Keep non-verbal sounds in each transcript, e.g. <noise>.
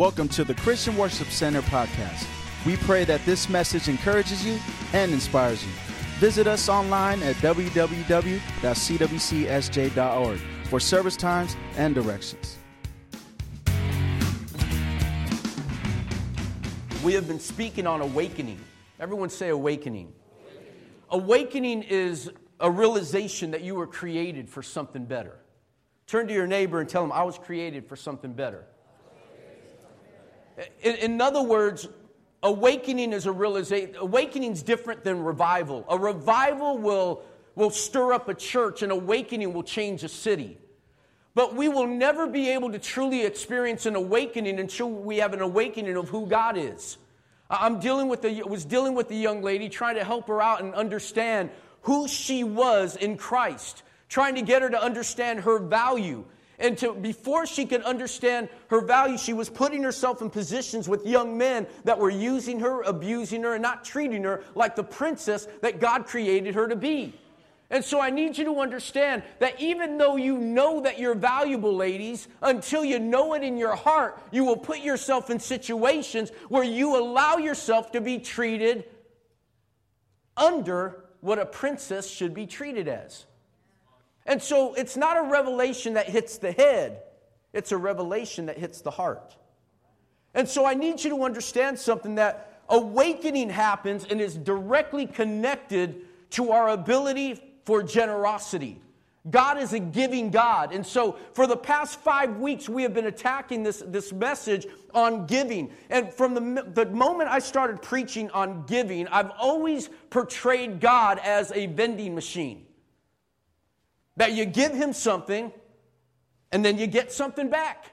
Welcome to the Christian Worship Center podcast. We pray that this message encourages you and inspires you. Visit us online at www.cwcsj.org for service times and directions. We have been speaking on awakening. Everyone say awakening. Awakening is a realization that you were created for something better. Turn to your neighbor and tell him, I was created for something better. In, in other words, awakening is a realization. Awakening is different than revival. A revival will, will stir up a church, and awakening will change a city. But we will never be able to truly experience an awakening until we have an awakening of who God is. I'm dealing with the, was dealing with the young lady, trying to help her out and understand who she was in Christ, trying to get her to understand her value. And to, before she could understand her value, she was putting herself in positions with young men that were using her, abusing her, and not treating her like the princess that God created her to be. And so I need you to understand that even though you know that you're valuable, ladies, until you know it in your heart, you will put yourself in situations where you allow yourself to be treated under what a princess should be treated as. And so it's not a revelation that hits the head, it's a revelation that hits the heart. And so I need you to understand something that awakening happens and is directly connected to our ability for generosity. God is a giving God. And so, for the past five weeks, we have been attacking this, this message on giving. And from the, the moment I started preaching on giving, I've always portrayed God as a vending machine. That you give him something and then you get something back.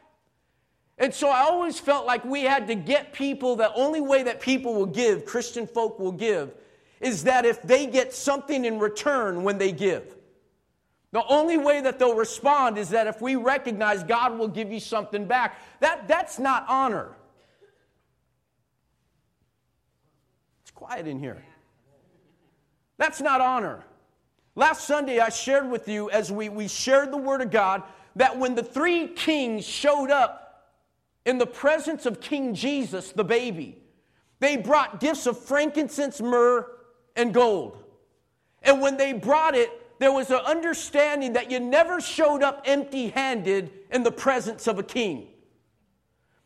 And so I always felt like we had to get people, the only way that people will give, Christian folk will give, is that if they get something in return when they give. The only way that they'll respond is that if we recognize God will give you something back. That, that's not honor. It's quiet in here. That's not honor. Last Sunday, I shared with you as we, we shared the Word of God that when the three kings showed up in the presence of King Jesus, the baby, they brought gifts of frankincense, myrrh, and gold. And when they brought it, there was an understanding that you never showed up empty handed in the presence of a king.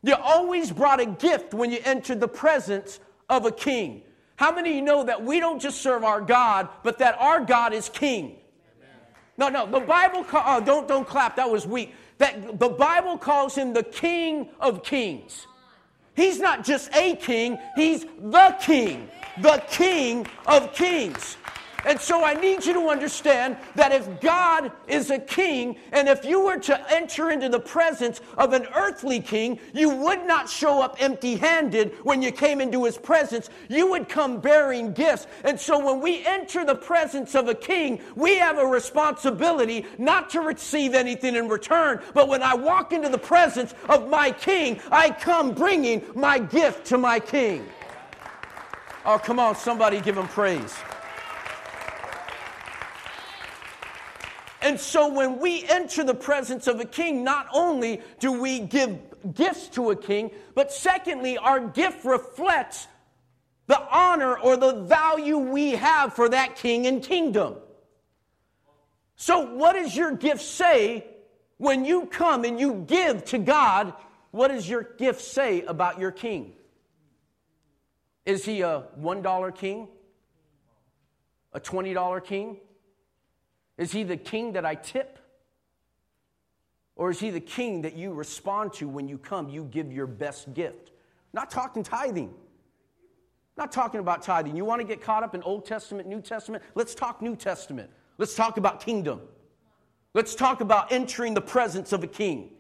You always brought a gift when you entered the presence of a king. How many of you know that we don't just serve our God, but that our God is king? No, no, the Bible, oh, don't, don't clap, that was weak. That the Bible calls him the King of Kings. He's not just a king, he's the king, the King of Kings. And so I need you to understand that if God is a king, and if you were to enter into the presence of an earthly king, you would not show up empty handed when you came into his presence. You would come bearing gifts. And so when we enter the presence of a king, we have a responsibility not to receive anything in return. But when I walk into the presence of my king, I come bringing my gift to my king. Oh, come on, somebody give him praise. And so when we enter the presence of a king, not only do we give gifts to a king, but secondly, our gift reflects the honor or the value we have for that king and kingdom. So, what does your gift say when you come and you give to God? What does your gift say about your king? Is he a $1 king? A $20 king? Is he the king that I tip? Or is he the king that you respond to when you come? You give your best gift. Not talking tithing. Not talking about tithing. You want to get caught up in Old Testament, New Testament? Let's talk New Testament. Let's talk about kingdom. Let's talk about entering the presence of a king.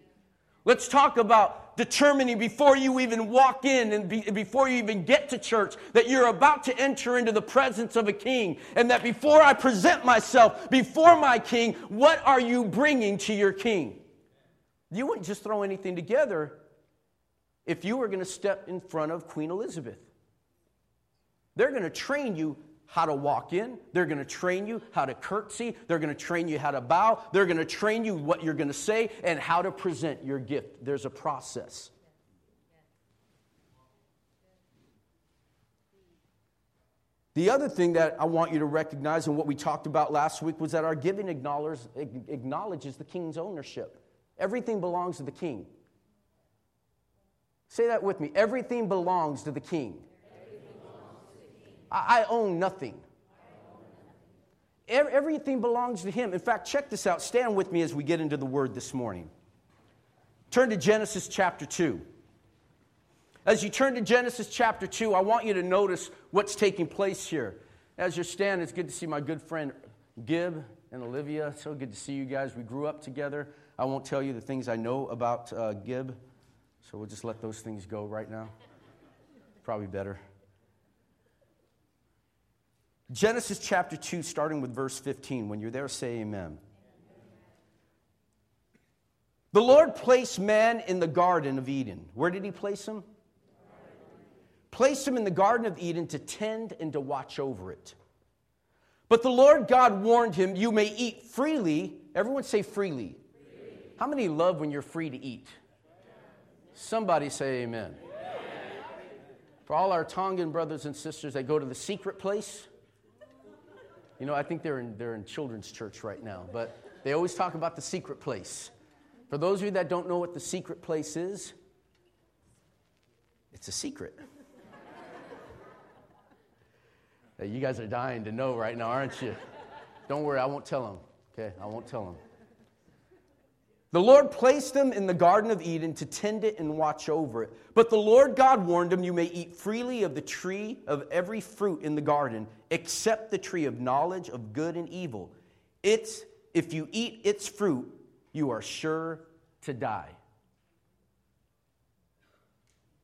Let's talk about determining before you even walk in and be, before you even get to church that you're about to enter into the presence of a king. And that before I present myself before my king, what are you bringing to your king? You wouldn't just throw anything together if you were going to step in front of Queen Elizabeth. They're going to train you how to walk in. They're going to train you how to curtsy. They're going to train you how to bow. They're going to train you what you're going to say and how to present your gift. There's a process. The other thing that I want you to recognize, and what we talked about last week, was that our giving acknowledges the king's ownership. Everything belongs to the king. Say that with me. Everything belongs to the king. I, own nothing. Everything belongs to him. In fact, check this out. Stand with me as we get into the word this morning. Turn to Genesis chapter 2. As you turn to Genesis chapter 2, I want you to notice what's taking place here. As you're standing, it's good to see my good friend Gib and Olivia. So good to see you guys. We grew up together. I won't tell you the things I know about uh, Gib, so we'll just let those things go right now. Probably better. Genesis chapter 2, starting with verse 15. When you're there, say amen. The Lord placed man in the Garden of Eden. Where did he place him? placed him in the Garden of Eden to tend and to watch over it. But the Lord God warned him, You may eat freely. Everyone say freely. How many love when you're free to eat? Somebody say amen. amen. For all our Tongan brothers and sisters that go to the secret place, you know, I think they're in, they're in children's church right now, but they always talk about the secret place. For those of you that don't know what the secret place is, it's a secret. You guys are dying to know right now, aren't you? Don't worry, I won't tell them. Okay, I won't tell them. The Lord placed them in the Garden of Eden to tend it and watch over it. But the Lord God warned them, You may eat freely of the tree of every fruit in the garden, except the tree of knowledge of good and evil. It's, if you eat its fruit, you are sure to die.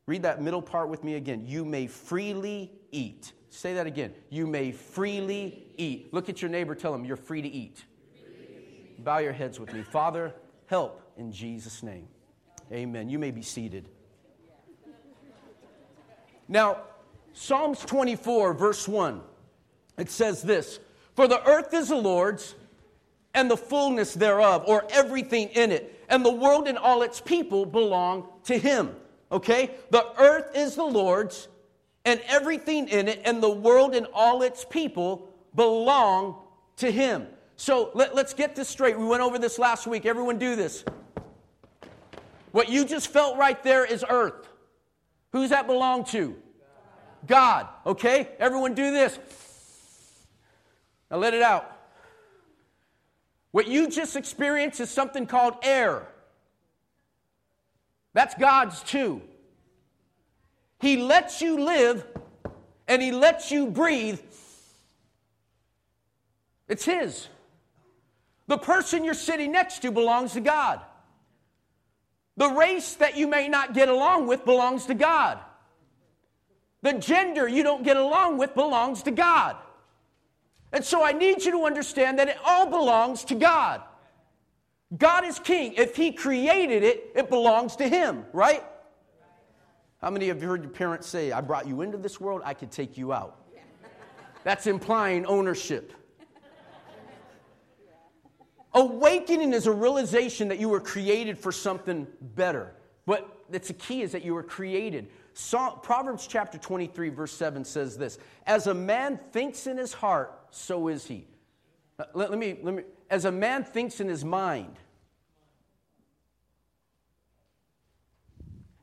Read that middle part with me again. You may freely eat. Say that again. You may freely eat. Look at your neighbor, tell him you're free to eat. Bow your heads with me. Father, help in Jesus' name. Amen. You may be seated. Now, Psalms 24, verse 1, it says this For the earth is the Lord's and the fullness thereof, or everything in it, and the world and all its people belong to him. Okay? The earth is the Lord's and everything in it, and the world and all its people belong to him. So let, us get this straight. We went over this last week. Everyone do this. What you just felt right there is earth. Who's that belong to? God. Okay? Everyone do this. Now let it out. What you just experienced is something called air. That's God's too. He lets you live and He lets you breathe. It's His. The person you're sitting next to belongs to God. The race that you may not get along with belongs to God. The gender you don't get along with belongs to God. And so I need you to understand that it all belongs to God. God is king. If He created it, it belongs to Him, right? How many of you heard your parents say, I brought you into this world, I could take you out? That's implying ownership. Awakening is a realization that you were created for something better. But that's the key is that you were created. Proverbs chapter 23, verse 7 says this As a man thinks in his heart, so is he. Uh, let, let, me, let me, as a man thinks in his mind,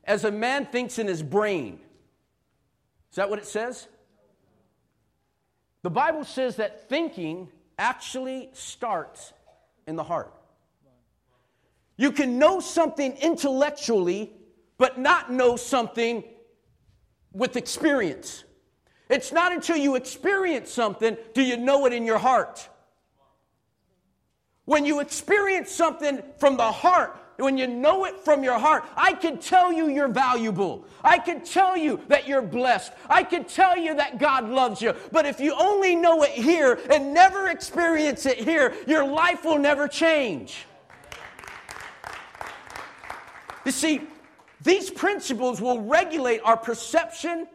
as a man thinks in his brain. Is that what it says? The Bible says that thinking actually starts in the heart. You can know something intellectually, but not know something with experience. It's not until you experience something do you know it in your heart. When you experience something from the heart, when you know it from your heart, I can tell you you're valuable. I can tell you that you're blessed. I can tell you that God loves you. But if you only know it here and never experience it here, your life will never change. You see, these principles will regulate our perception,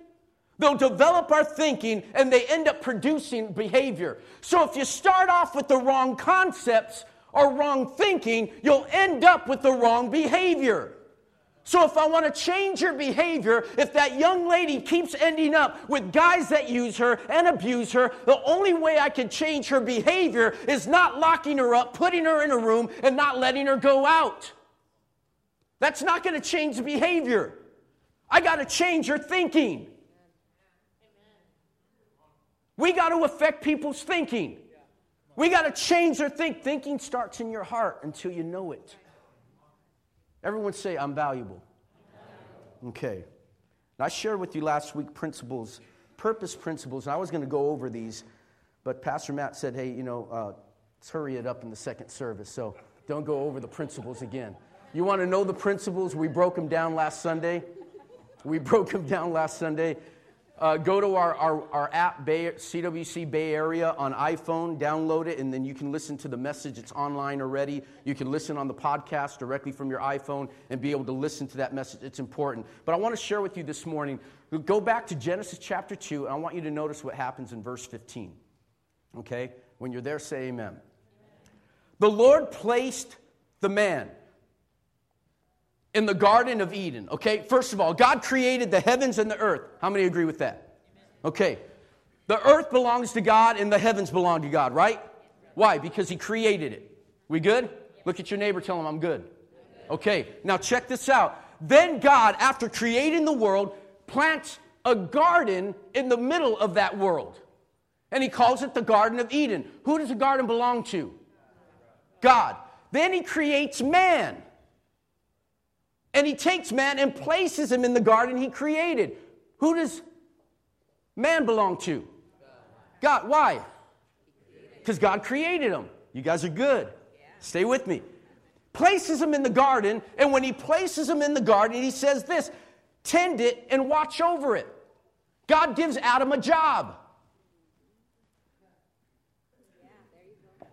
they'll develop our thinking, and they end up producing behavior. So if you start off with the wrong concepts, or wrong thinking, you'll end up with the wrong behavior. So, if I want to change your behavior, if that young lady keeps ending up with guys that use her and abuse her, the only way I can change her behavior is not locking her up, putting her in a room, and not letting her go out. That's not going to change the behavior. I got to change your thinking. We got to affect people's thinking. We got to change their think. Thinking starts in your heart until you know it. Everyone say, I'm valuable. Okay. I shared with you last week principles, purpose principles, and I was going to go over these, but Pastor Matt said, hey, you know, uh, let's hurry it up in the second service, so don't go over the principles again. You want to know the principles? We broke them down last Sunday. We broke them down last Sunday. Uh, go to our, our, our app, Bay, CWC Bay Area, on iPhone, download it, and then you can listen to the message. It's online already. You can listen on the podcast directly from your iPhone and be able to listen to that message. It's important. But I want to share with you this morning go back to Genesis chapter 2, and I want you to notice what happens in verse 15. Okay? When you're there, say amen. The Lord placed the man in the Garden of Eden. Okay, first of all, God created the heavens and the earth. How many agree with that? Okay, the earth belongs to God and the heavens belong to God, right? Why? Because He created it. We good? Look at your neighbor, tell him I'm good. Okay, now check this out. Then God, after creating the world, plants a garden in the middle of that world. And he calls it the Garden of Eden. Who does the garden belong to? God. Then he creates man. And he takes man and places him in the garden he created. Who does man belong to? God. Why? Because God created him. You guys are good. Stay with me. Places him in the garden, and when he places him in the garden, he says this tend it and watch over it. God gives Adam a job.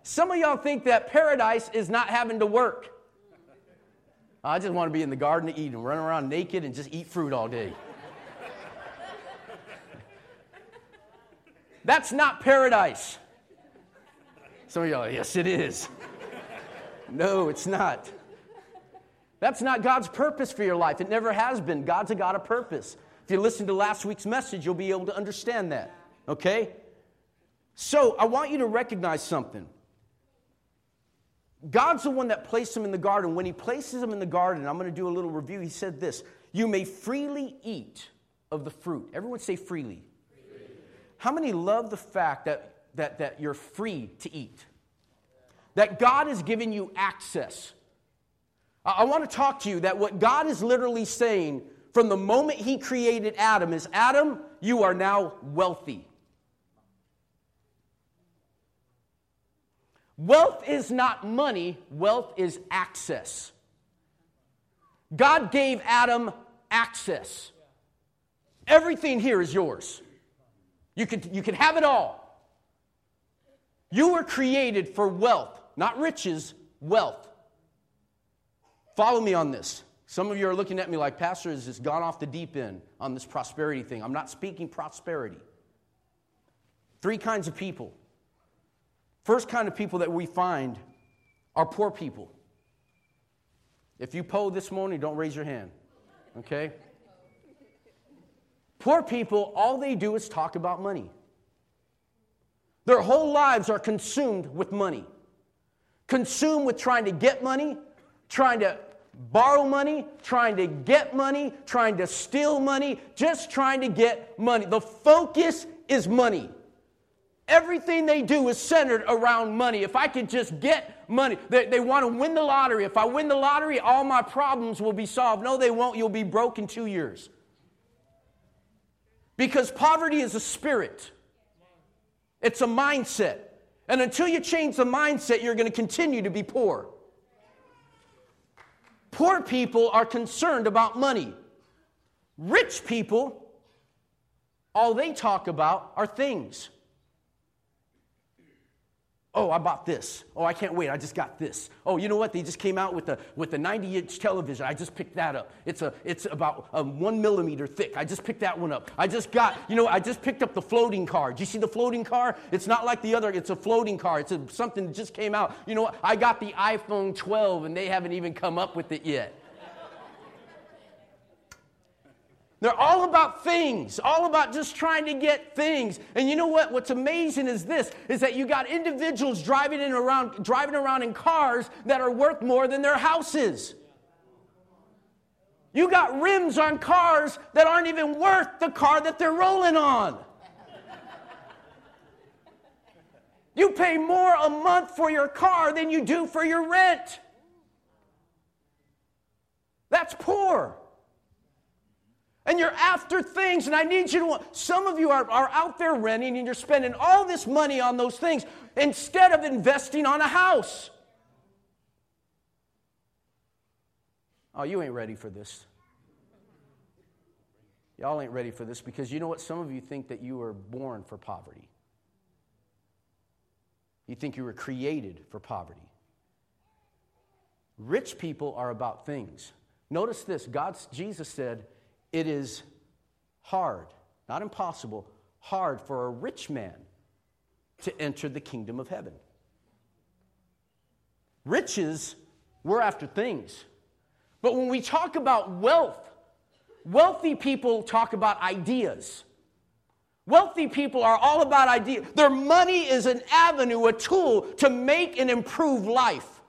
Some of y'all think that paradise is not having to work. I just want to be in the Garden of Eden, run around naked and just eat fruit all day. That's not paradise. Some of y'all, yes, it is. No, it's not. That's not God's purpose for your life. It never has been. God's a God of purpose. If you listen to last week's message, you'll be able to understand that. Okay? So I want you to recognize something. God's the one that placed him in the garden. When he places him in the garden, I'm going to do a little review. He said this You may freely eat of the fruit. Everyone say freely. freely. How many love the fact that, that, that you're free to eat? That God has given you access. I, I want to talk to you that what God is literally saying from the moment he created Adam is Adam, you are now wealthy. Wealth is not money, wealth is access. God gave Adam access. Everything here is yours. You can, you can have it all. You were created for wealth, not riches, wealth. Follow me on this. Some of you are looking at me like, Pastor has just gone off the deep end on this prosperity thing. I'm not speaking prosperity. Three kinds of people First kind of people that we find are poor people. If you poll this morning, don't raise your hand, okay? Poor people, all they do is talk about money. Their whole lives are consumed with money, consumed with trying to get money, trying to borrow money, trying to get money, trying to steal money, just trying to get money. The focus is money. Everything they do is centered around money. If I could just get money, they, they want to win the lottery. If I win the lottery, all my problems will be solved. No, they won't. You'll be broke in two years. Because poverty is a spirit, it's a mindset. And until you change the mindset, you're going to continue to be poor. Poor people are concerned about money. Rich people, all they talk about are things. Oh, I bought this. Oh, I can't wait. I just got this. Oh, you know what? They just came out with a with a 90 inch television. I just picked that up. It's a it's about one millimeter thick. I just picked that one up. I just got you know I just picked up the floating car. Do you see the floating car? It's not like the other. It's a floating car. It's a, something that just came out. You know what? I got the iPhone 12 and they haven't even come up with it yet. They're all about things, all about just trying to get things. And you know what? What's amazing is this is that you got individuals driving in around driving around in cars that are worth more than their houses. You got rims on cars that aren't even worth the car that they're rolling on. You pay more a month for your car than you do for your rent. That's poor. And you're after things, and I need you to. Some of you are, are out there renting and you're spending all this money on those things instead of investing on a house. Oh, you ain't ready for this. Y'all ain't ready for this because you know what? Some of you think that you were born for poverty. You think you were created for poverty. Rich people are about things. Notice this God's, Jesus said, it is hard, not impossible, hard for a rich man to enter the kingdom of heaven. Riches, we're after things. But when we talk about wealth, wealthy people talk about ideas. Wealthy people are all about ideas. Their money is an avenue, a tool to make and improve life.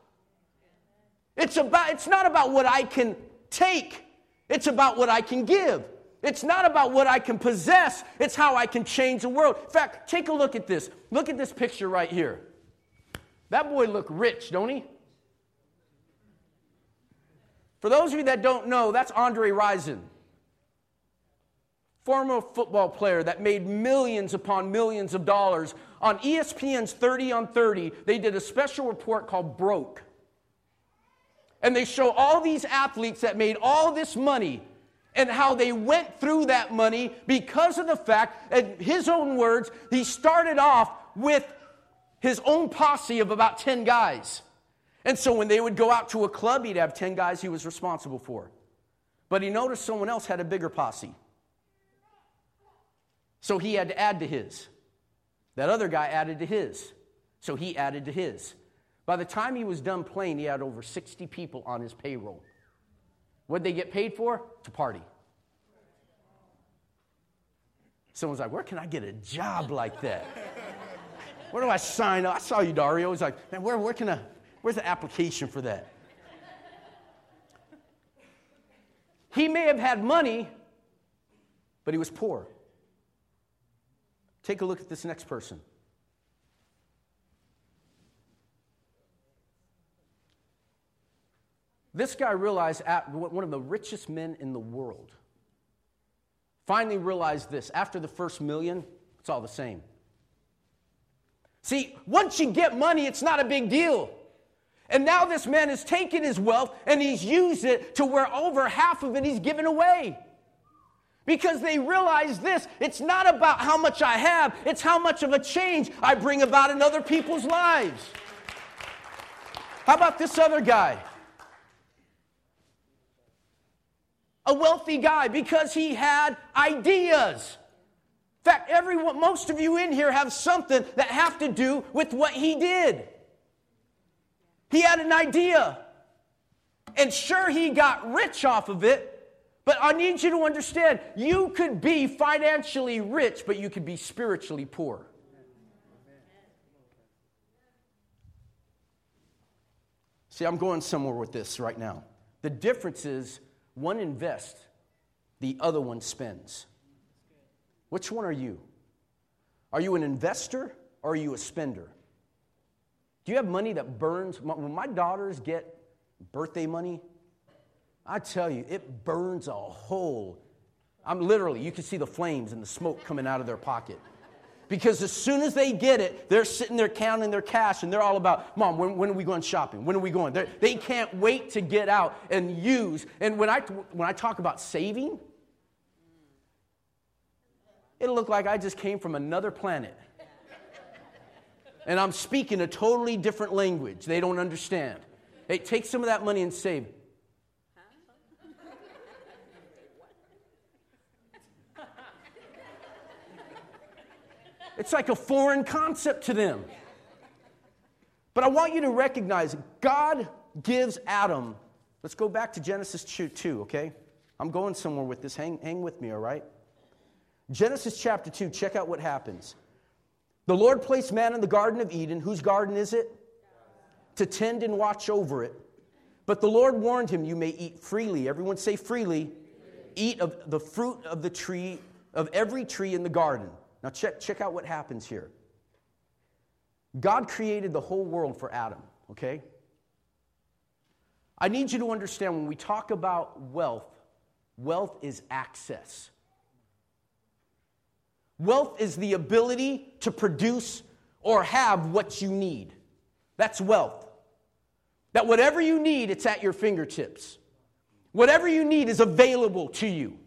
It's, about, it's not about what I can take, it's about what I can give. It's not about what I can possess, it's how I can change the world. In fact, take a look at this. Look at this picture right here. That boy looked rich, don't he? For those of you that don't know, that's Andre Rison former football player that made millions upon millions of dollars. On ESPN's 30 on 30, they did a special report called Broke. And they show all these athletes that made all this money and how they went through that money because of the fact, in his own words, he started off with his own posse of about 10 guys. And so when they would go out to a club, he'd have 10 guys he was responsible for. But he noticed someone else had a bigger posse. So he had to add to his. That other guy added to his. So he added to his. By the time he was done playing, he had over 60 people on his payroll. What'd they get paid for? To party. Someone's like, Where can I get a job like that? <laughs> Where do I sign up? I saw you, Dario. He's like, Man, where, where can I, where's the application for that? He may have had money, but he was poor. Take a look at this next person. This guy realized, at one of the richest men in the world, finally realized this. After the first million, it's all the same. See, once you get money, it's not a big deal. And now this man has taken his wealth and he's used it to where over half of it he's given away because they realize this it's not about how much I have, it's how much of a change I bring about in other people's lives. How about this other guy? A wealthy guy because he had ideas. In fact, everyone, most of you in here have something that have to do with what he did. He had an idea. And sure, he got rich off of it, but I need you to understand you could be financially rich, but you could be spiritually poor. See, I'm going somewhere with this right now. The difference is one invests, the other one spends. Which one are you? Are you an investor or are you a spender? Do you have money that burns? When my daughters get birthday money, I tell you, it burns a hole. I'm literally, you can see the flames and the smoke coming out of their pocket. Because as soon as they get it, they're sitting there counting their cash and they're all about, Mom, when, when are we going shopping? When are we going? They're, they can not wait to get out and use. And when I, when I talk about saving, it'll look like I just came from another planet. And I'm speaking a totally different language they don't understand. Hey, take some of that money and save It's like a foreign concept to them. But I want you to recognize God gives Adam, let's go back to Genesis 2, okay? I'm going somewhere with this. Hang, hang with me, all right? Genesis chapter 2, check out what happens. The Lord placed man in the Garden of Eden. Whose garden is it? To tend and watch over it. But the Lord warned him, You may eat freely. Everyone say freely. Eat of the fruit of the tree, of every tree in the garden. Now, check, check out what happens here. God created the whole world for Adam, okay? I need you to understand when we talk about wealth, wealth is access. Wealth is the ability to produce or have what you need. That's wealth. That whatever you need, it's at your fingertips. Whatever you need is available to you.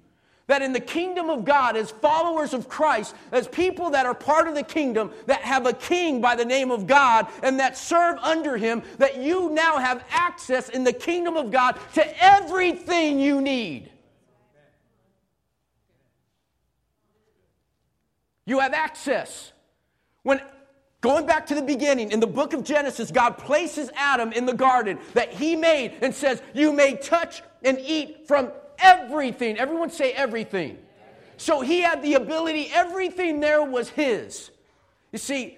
That in the kingdom of God, as followers of Christ, as people that are part of the kingdom, that have a king by the name of God and that serve under him, that you now have access in the kingdom of God to everything you need. You have access. When Going back to the beginning, in the book of Genesis, God places Adam in the garden that he made and says, You may touch and eat from everything. Everyone say everything. So he had the ability, everything there was his. You see,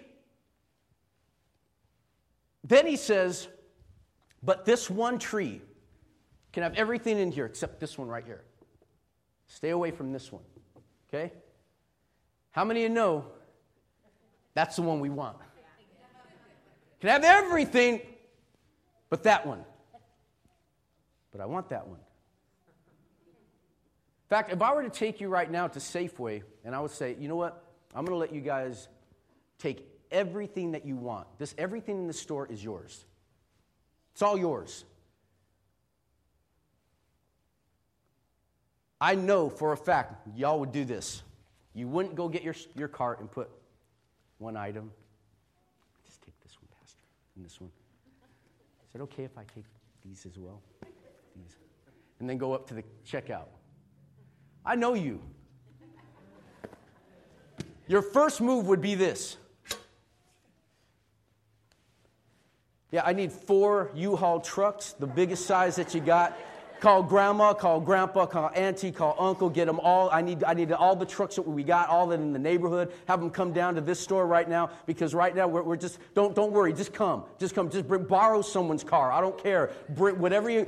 then he says, But this one tree can have everything in here except this one right here. Stay away from this one. Okay? How many of you know that's the one we want? Can have everything but that one. But I want that one. Fact, if I were to take you right now to Safeway and I would say, you know what? I'm going to let you guys take everything that you want. This everything in the store is yours. It's all yours. I know for a fact y'all would do this. You wouldn't go get your, your cart and put one item. Just take this one, Pastor, and this one. Is it okay if I take these as well? These. And then go up to the checkout. I know you. Your first move would be this. Yeah, I need four U Haul trucks, the biggest size that you got. Call grandma, call grandpa, call auntie, call uncle, get them all. I need, I need all the trucks that we got, all that in the neighborhood. Have them come down to this store right now because right now we're, we're just, don't, don't worry, just come. Just come. Just bring, borrow someone's car. I don't care. Bring, whatever you,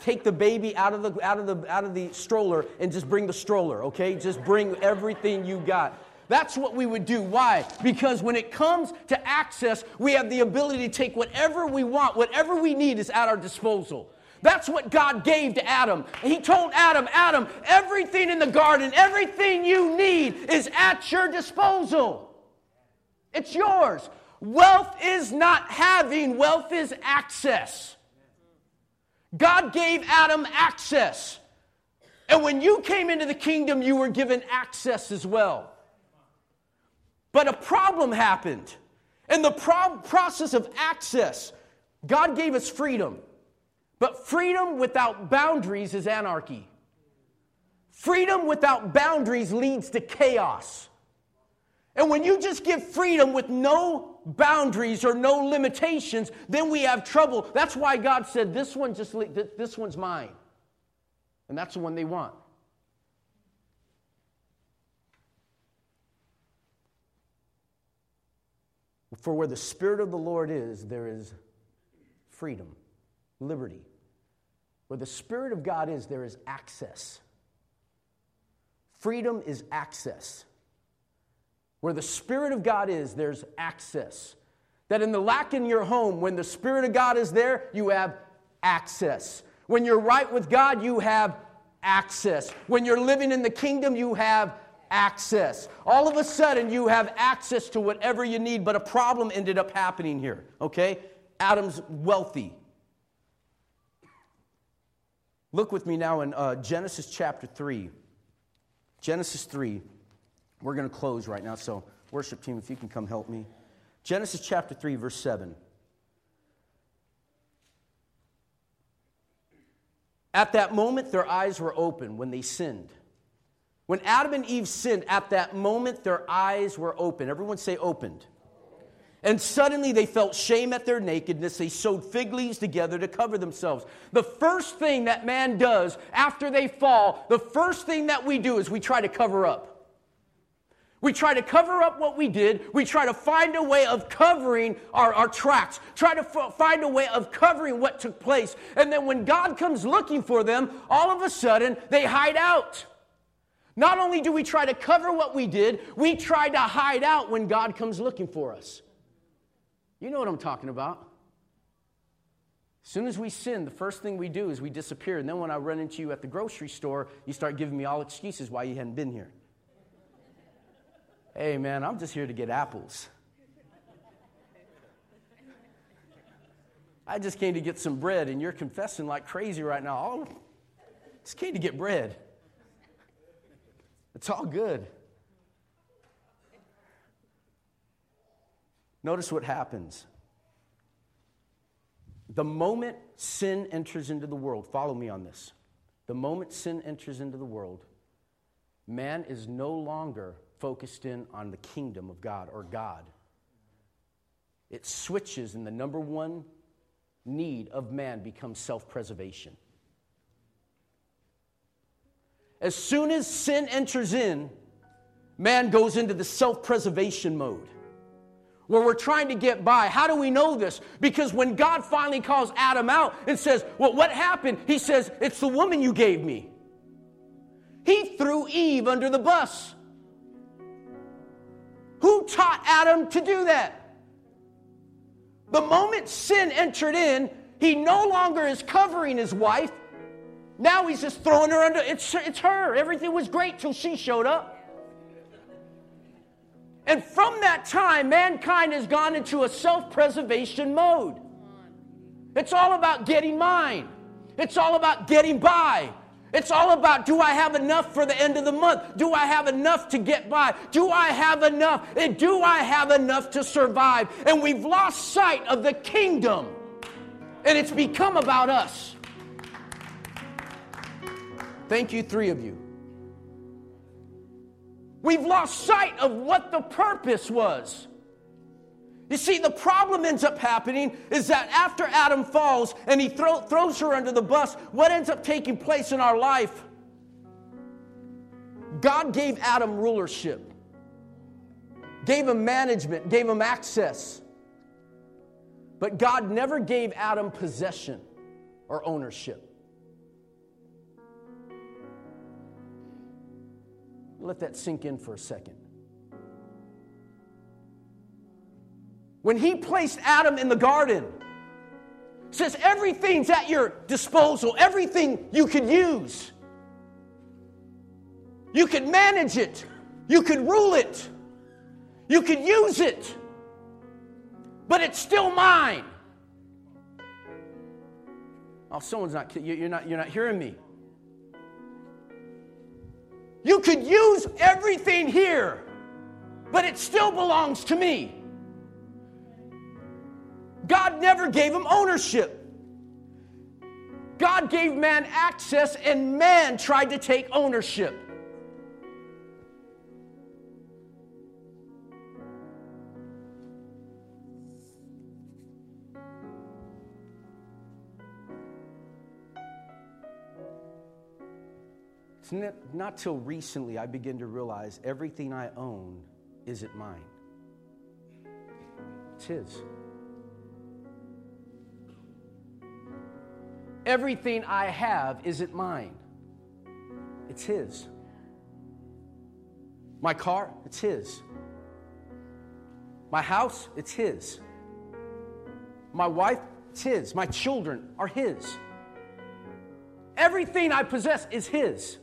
take the baby out of the, out, of the, out of the stroller and just bring the stroller, okay? Just bring everything you got. That's what we would do. Why? Because when it comes to access, we have the ability to take whatever we want, whatever we need is at our disposal. That's what God gave to Adam. He told Adam, Adam, everything in the garden, everything you need is at your disposal. It's yours. Wealth is not having, wealth is access. God gave Adam access. And when you came into the kingdom, you were given access as well. But a problem happened. In the pro- process of access, God gave us freedom. But freedom without boundaries is anarchy. Freedom without boundaries leads to chaos. And when you just give freedom with no boundaries or no limitations, then we have trouble. That's why God said, This one just this one's mine. And that's the one they want. For where the Spirit of the Lord is, there is freedom, liberty. Where the Spirit of God is, there is access. Freedom is access. Where the Spirit of God is, there's access. That in the lack in your home, when the Spirit of God is there, you have access. When you're right with God, you have access. When you're living in the kingdom, you have access. All of a sudden, you have access to whatever you need, but a problem ended up happening here, okay? Adam's wealthy. Look with me now in uh, Genesis chapter 3. Genesis 3. We're going to close right now, so worship team, if you can come help me. Genesis chapter 3, verse 7. At that moment, their eyes were open when they sinned. When Adam and Eve sinned, at that moment, their eyes were open. Everyone say opened. And suddenly they felt shame at their nakedness. They sewed fig leaves together to cover themselves. The first thing that man does after they fall, the first thing that we do is we try to cover up. We try to cover up what we did. We try to find a way of covering our, our tracks, try to f- find a way of covering what took place. And then when God comes looking for them, all of a sudden they hide out. Not only do we try to cover what we did, we try to hide out when God comes looking for us. You know what I'm talking about. As soon as we sin, the first thing we do is we disappear. And then when I run into you at the grocery store, you start giving me all excuses why you hadn't been here. Hey, man, I'm just here to get apples. I just came to get some bread, and you're confessing like crazy right now. Oh, just came to get bread. It's all good. Notice what happens. The moment sin enters into the world, follow me on this. The moment sin enters into the world, man is no longer focused in on the kingdom of God or God. It switches, and the number one need of man becomes self preservation. As soon as sin enters in, man goes into the self preservation mode where we're trying to get by. How do we know this? Because when God finally calls Adam out and says, Well, what happened? He says, It's the woman you gave me. He threw Eve under the bus. Who taught Adam to do that? The moment sin entered in, he no longer is covering his wife. Now he's just throwing her under. It's, it's her. Everything was great till she showed up. And from that time, mankind has gone into a self preservation mode. It's all about getting mine, it's all about getting by. It's all about do I have enough for the end of the month? Do I have enough to get by? Do I have enough? And do I have enough to survive? And we've lost sight of the kingdom. And it's become about us. Thank you, three of you. We've lost sight of what the purpose was. You see, the problem ends up happening is that after Adam falls and he throw, throws her under the bus, what ends up taking place in our life? God gave Adam rulership, gave him management, gave him access. But God never gave Adam possession or ownership. Let that sink in for a second. When he placed Adam in the garden, says everything's at your disposal, everything you can use. You can manage it, you can rule it, you can use it, but it's still mine. Oh, someone's not, you're not, you're not hearing me. You could use everything here, but it still belongs to me. God never gave him ownership. God gave man access, and man tried to take ownership. It's not, till recently I begin to realize everything I own isn't mine, it's His. Everything I have isn't mine, it's His. My car, it's His. My house, it's His. My wife, it's His. My children are His. Everything I possess is His.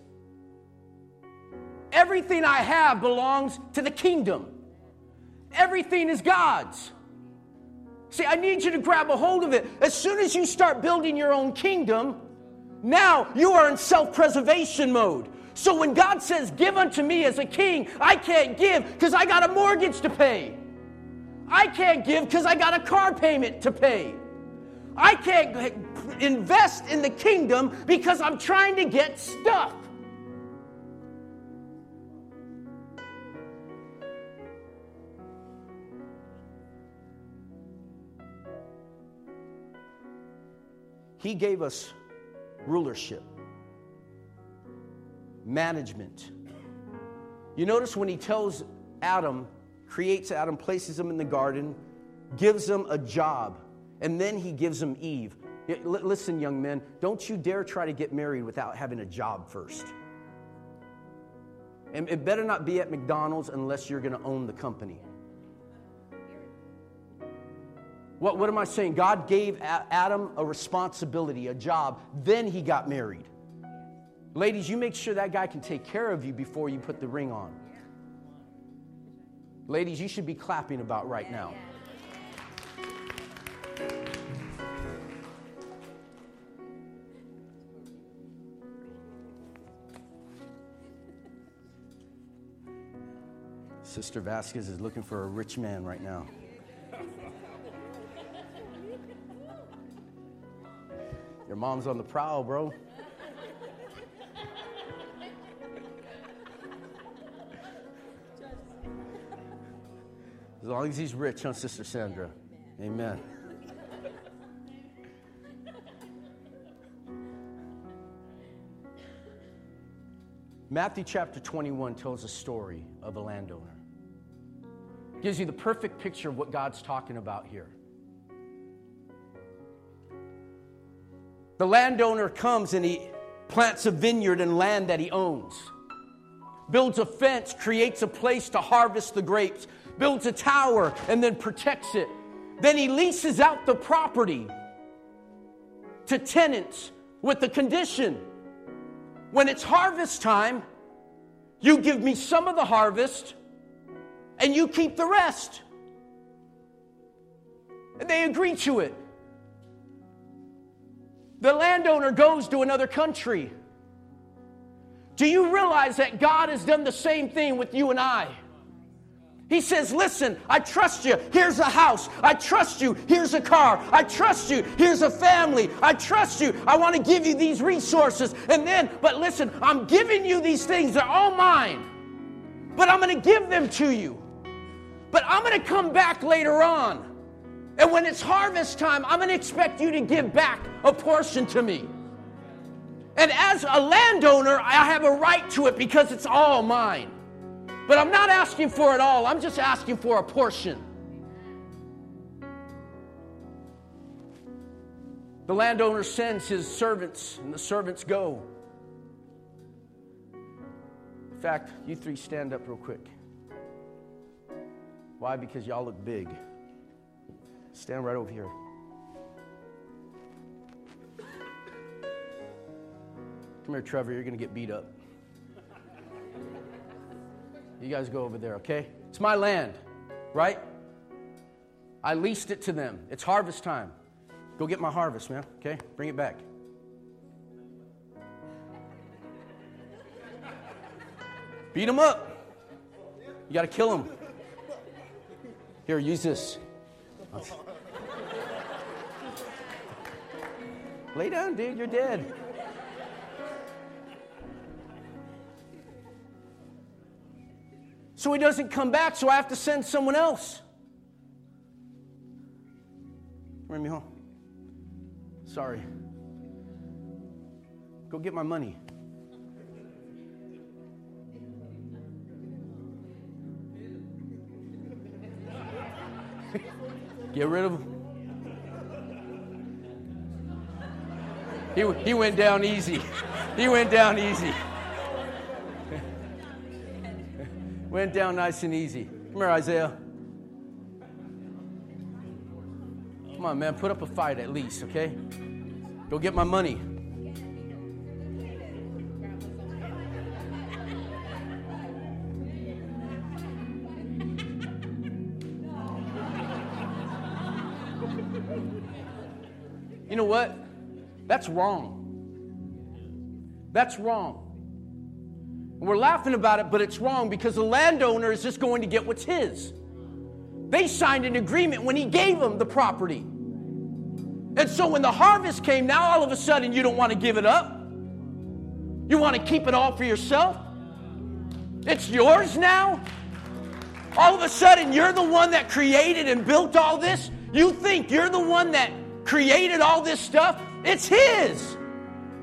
Everything I have belongs to the kingdom. Everything is God's. See, I need you to grab a hold of it. As soon as you start building your own kingdom, now you are in self preservation mode. So when God says, Give unto me as a king, I can't give because I got a mortgage to pay. I can't give because I got a car payment to pay. I can't invest in the kingdom because I'm trying to get stuff. He gave us rulership, management. You notice when he tells Adam, creates Adam, places him in the garden, gives him a job, and then he gives him Eve. Listen, young men, don't you dare try to get married without having a job first. And it better not be at McDonald's unless you're going to own the company. What, what am I saying? God gave Adam a responsibility, a job, then he got married. Ladies, you make sure that guy can take care of you before you put the ring on. Ladies, you should be clapping about right now. Sister Vasquez is looking for a rich man right now. Your mom's on the prowl, bro. As long as he's rich, huh, Sister Sandra? Amen. Matthew chapter 21 tells a story of a landowner. Gives you the perfect picture of what God's talking about here. The landowner comes and he plants a vineyard and land that he owns, builds a fence, creates a place to harvest the grapes, builds a tower, and then protects it. Then he leases out the property to tenants with the condition when it's harvest time, you give me some of the harvest and you keep the rest. And they agree to it. The landowner goes to another country. Do you realize that God has done the same thing with you and I? He says, Listen, I trust you. Here's a house. I trust you. Here's a car. I trust you. Here's a family. I trust you. I want to give you these resources. And then, but listen, I'm giving you these things. They're all mine. But I'm going to give them to you. But I'm going to come back later on. And when it's harvest time, I'm going to expect you to give back a portion to me. And as a landowner, I have a right to it because it's all mine. But I'm not asking for it all, I'm just asking for a portion. The landowner sends his servants, and the servants go. In fact, you three stand up real quick. Why? Because y'all look big. Stand right over here. Come here, Trevor. You're going to get beat up. You guys go over there, okay? It's my land, right? I leased it to them. It's harvest time. Go get my harvest, man, okay? Bring it back. Beat them up. You got to kill them. Here, use this. Lay down, dude. You're dead. So he doesn't come back, so I have to send someone else. Bring me home. Sorry. Go get my money. Get rid of He, he went down easy. He went down easy. Went down nice and easy. Come here, Isaiah. Come on, man. Put up a fight at least, okay? Go get my money. You know what? That's wrong. That's wrong. We're laughing about it, but it's wrong because the landowner is just going to get what's his. They signed an agreement when he gave them the property. And so when the harvest came, now all of a sudden you don't want to give it up. You want to keep it all for yourself. It's yours now. All of a sudden you're the one that created and built all this. You think you're the one that created all this stuff. It's his.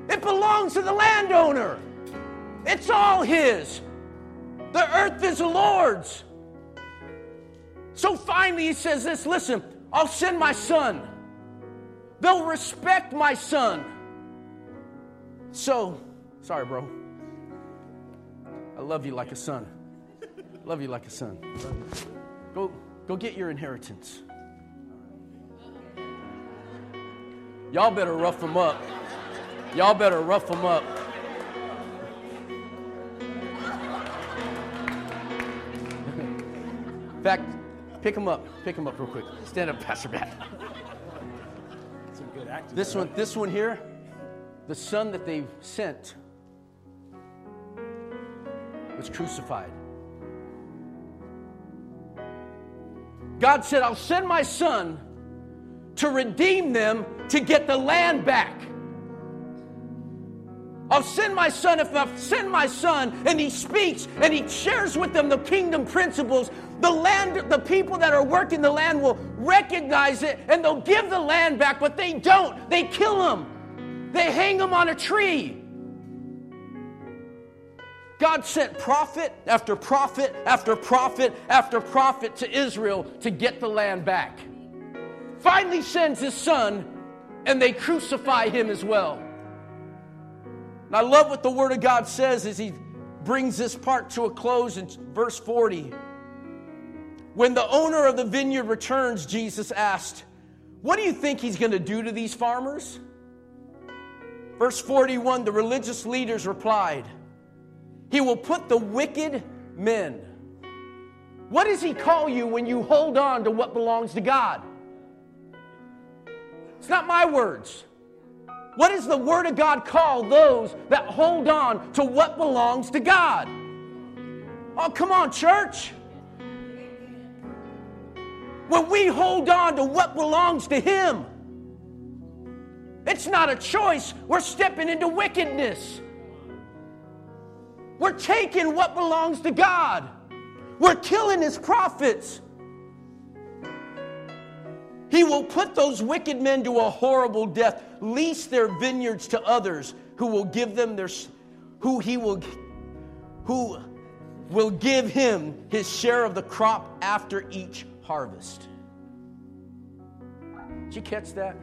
It belongs to the landowner. It's all his. The earth is the Lord's. So finally, he says this listen, I'll send my son. They'll respect my son. So, sorry, bro. I love you like a son. Love you like a son. Go, go get your inheritance. Y'all better rough them up. Y'all better rough them up. In fact, pick them up. Pick them up real quick. Stand up, Pastor Matt. This one, this one here, the son that they've sent was crucified. God said, I'll send my son to redeem them to get the land back. I'll send my son. If I send my son and he speaks and he shares with them the kingdom principles, the land, the people that are working the land will recognize it and they'll give the land back, but they don't. They kill them, they hang them on a tree. God sent prophet after prophet after prophet after prophet to Israel to get the land back. Finally sends his son, and they crucify him as well. And I love what the Word of God says as he brings this part to a close in verse 40. When the owner of the vineyard returns, Jesus asked, What do you think he's going to do to these farmers? Verse 41 the religious leaders replied, He will put the wicked men. What does he call you when you hold on to what belongs to God? It's not my words. What does the Word of God call those that hold on to what belongs to God? Oh, come on, church. When we hold on to what belongs to Him, it's not a choice. We're stepping into wickedness. We're taking what belongs to God. We're killing His prophets. He will put those wicked men to a horrible death, lease their vineyards to others who will give them their who he will who will give him his share of the crop after each harvest. Did you catch that?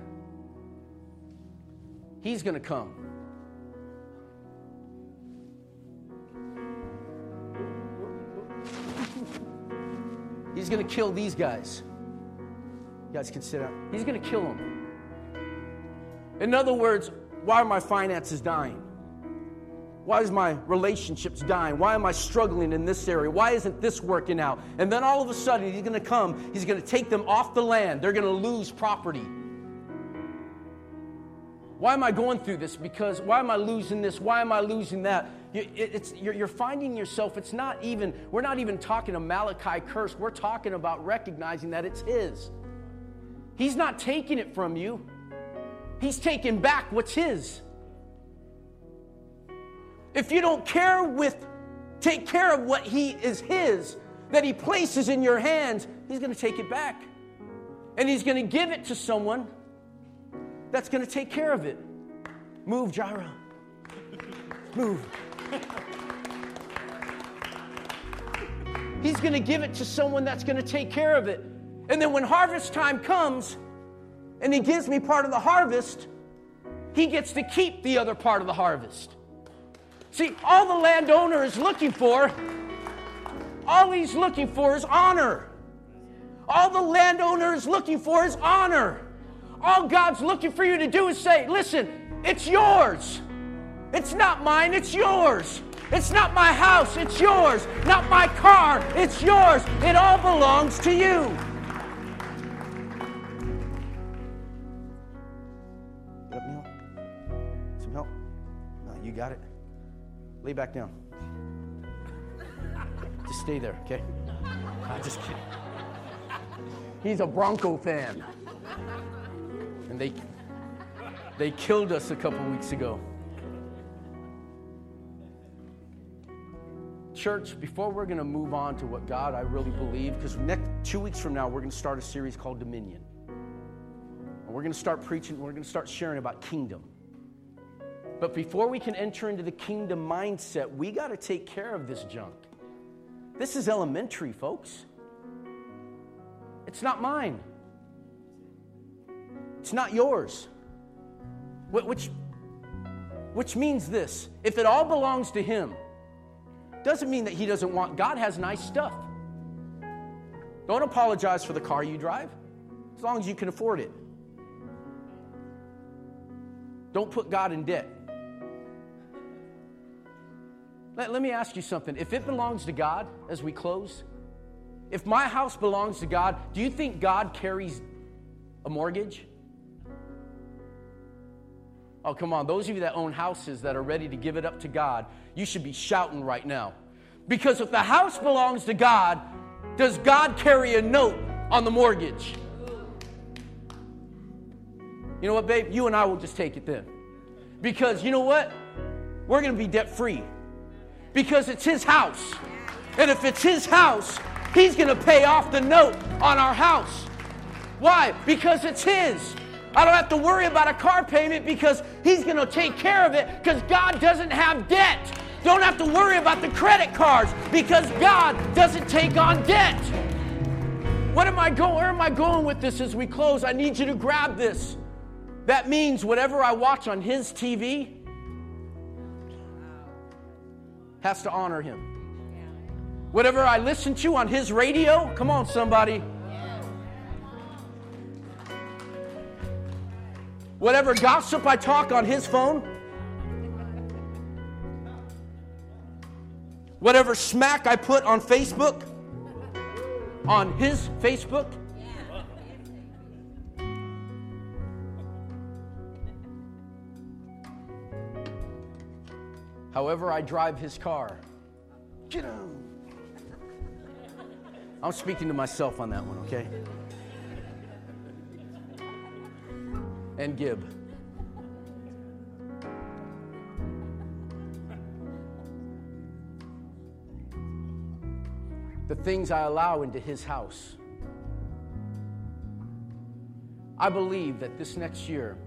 He's going to come. He's going to kill these guys. Guys can sit down. He's going to kill them. In other words, why are my finances dying? Why is my relationships dying? Why am I struggling in this area? Why isn't this working out? And then all of a sudden, he's going to come, he's going to take them off the land. They're going to lose property. Why am I going through this? Because why am I losing this? Why am I losing that? It's, you're, you're finding yourself, it's not even, we're not even talking a Malachi curse. We're talking about recognizing that it's His. He's not taking it from you, He's taking back what's His. If you don't care with, take care of what He is His, that He places in your hands, He's going to take it back. And He's going to give it to someone that's going to take care of it. Move, Gyro. Move. He's going to give it to someone that's going to take care of it. And then when harvest time comes and he gives me part of the harvest, he gets to keep the other part of the harvest. See, all the landowner is looking for, all he's looking for is honor. All the landowner is looking for is honor. All God's looking for you to do is say, listen, it's yours. It's not mine, it's yours. It's not my house, it's yours. Not my car, it's yours. It all belongs to you. Got it? Lay back down. Just stay there, okay? I'm just kidding. He's a Bronco fan. And they they killed us a couple weeks ago. Church, before we're going to move on to what God I really believe, because next two weeks from now we're going to start a series called Dominion. And We're going to start preaching, we're going to start sharing about kingdom. But before we can enter into the kingdom mindset, we got to take care of this junk. This is elementary, folks. It's not mine. It's not yours. Which, which means this if it all belongs to Him, doesn't mean that He doesn't want, God has nice stuff. Don't apologize for the car you drive, as long as you can afford it. Don't put God in debt. Let, let me ask you something. If it belongs to God as we close, if my house belongs to God, do you think God carries a mortgage? Oh, come on. Those of you that own houses that are ready to give it up to God, you should be shouting right now. Because if the house belongs to God, does God carry a note on the mortgage? You know what, babe? You and I will just take it then. Because you know what? We're going to be debt free. Because it's His house. And if it's His house, He's going to pay off the note on our house. Why? Because it's His. I don't have to worry about a car payment because He's going to take care of it because God doesn't have debt. Don't have to worry about the credit cards because God doesn't take on debt. What am I going? Where am I going with this as we close? I need you to grab this. That means whatever I watch on His TV has to honor Him. Whatever I listen to on His radio, come on, somebody Whatever gossip I talk on his phone, whatever smack I put on Facebook, on his Facebook. However, I drive his car. Get him. I'm speaking to myself on that one, okay? and Gib. The things I allow into his house. I believe that this next year,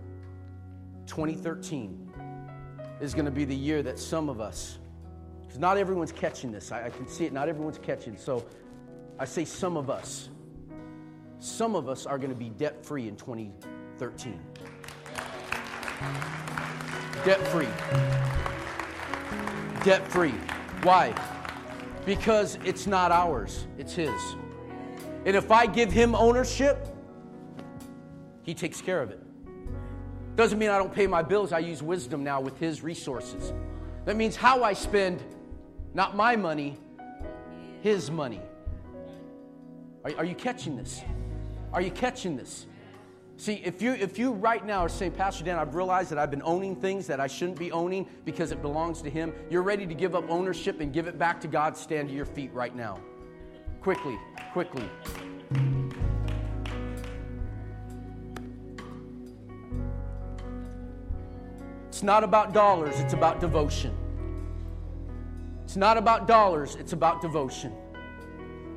2013, is going to be the year that some of us, because not everyone's catching this, I, I can see it, not everyone's catching. So I say some of us, some of us are going to be debt free in 2013. Debt free. Debt free. Why? Because it's not ours, it's His. And if I give Him ownership, He takes care of it. Doesn't mean I don't pay my bills, I use wisdom now with His resources. That means how I spend, not my money, His money. Are, are you catching this? Are you catching this? See, if you, if you right now are saying, Pastor Dan, I've realized that I've been owning things that I shouldn't be owning because it belongs to Him, you're ready to give up ownership and give it back to God, stand to your feet right now. Quickly, quickly. It's not about dollars, it's about devotion. It's not about dollars, it's about devotion.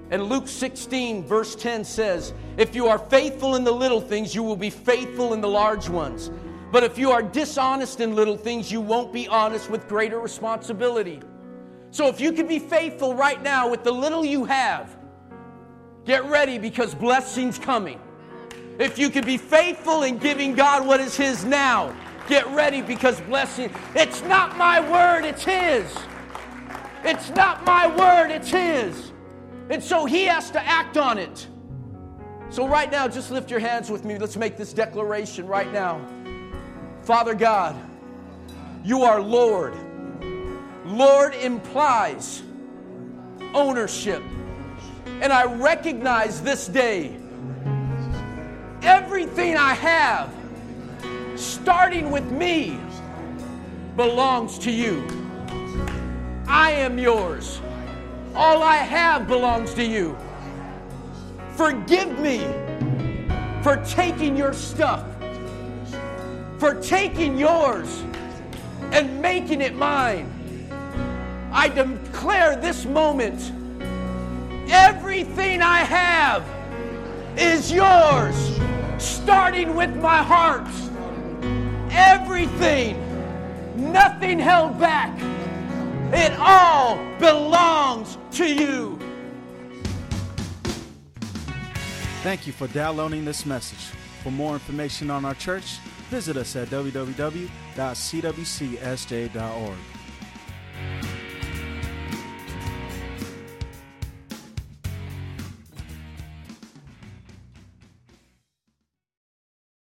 And Luke 16, verse 10 says, If you are faithful in the little things, you will be faithful in the large ones. But if you are dishonest in little things, you won't be honest with greater responsibility. So if you can be faithful right now with the little you have, get ready because blessing's coming. If you can be faithful in giving God what is His now, get ready because blessing, it's not my word, it's His. It's not my word, it's His. And so he has to act on it. So, right now, just lift your hands with me. Let's make this declaration right now. Father God, you are Lord. Lord implies ownership. And I recognize this day everything I have, starting with me, belongs to you. I am yours. All I have belongs to you. Forgive me for taking your stuff, for taking yours and making it mine. I declare this moment everything I have is yours starting with my heart. Everything, nothing held back. It all belongs to you. Thank you for downloading this message. For more information on our church, visit us at www.cwcsj.org.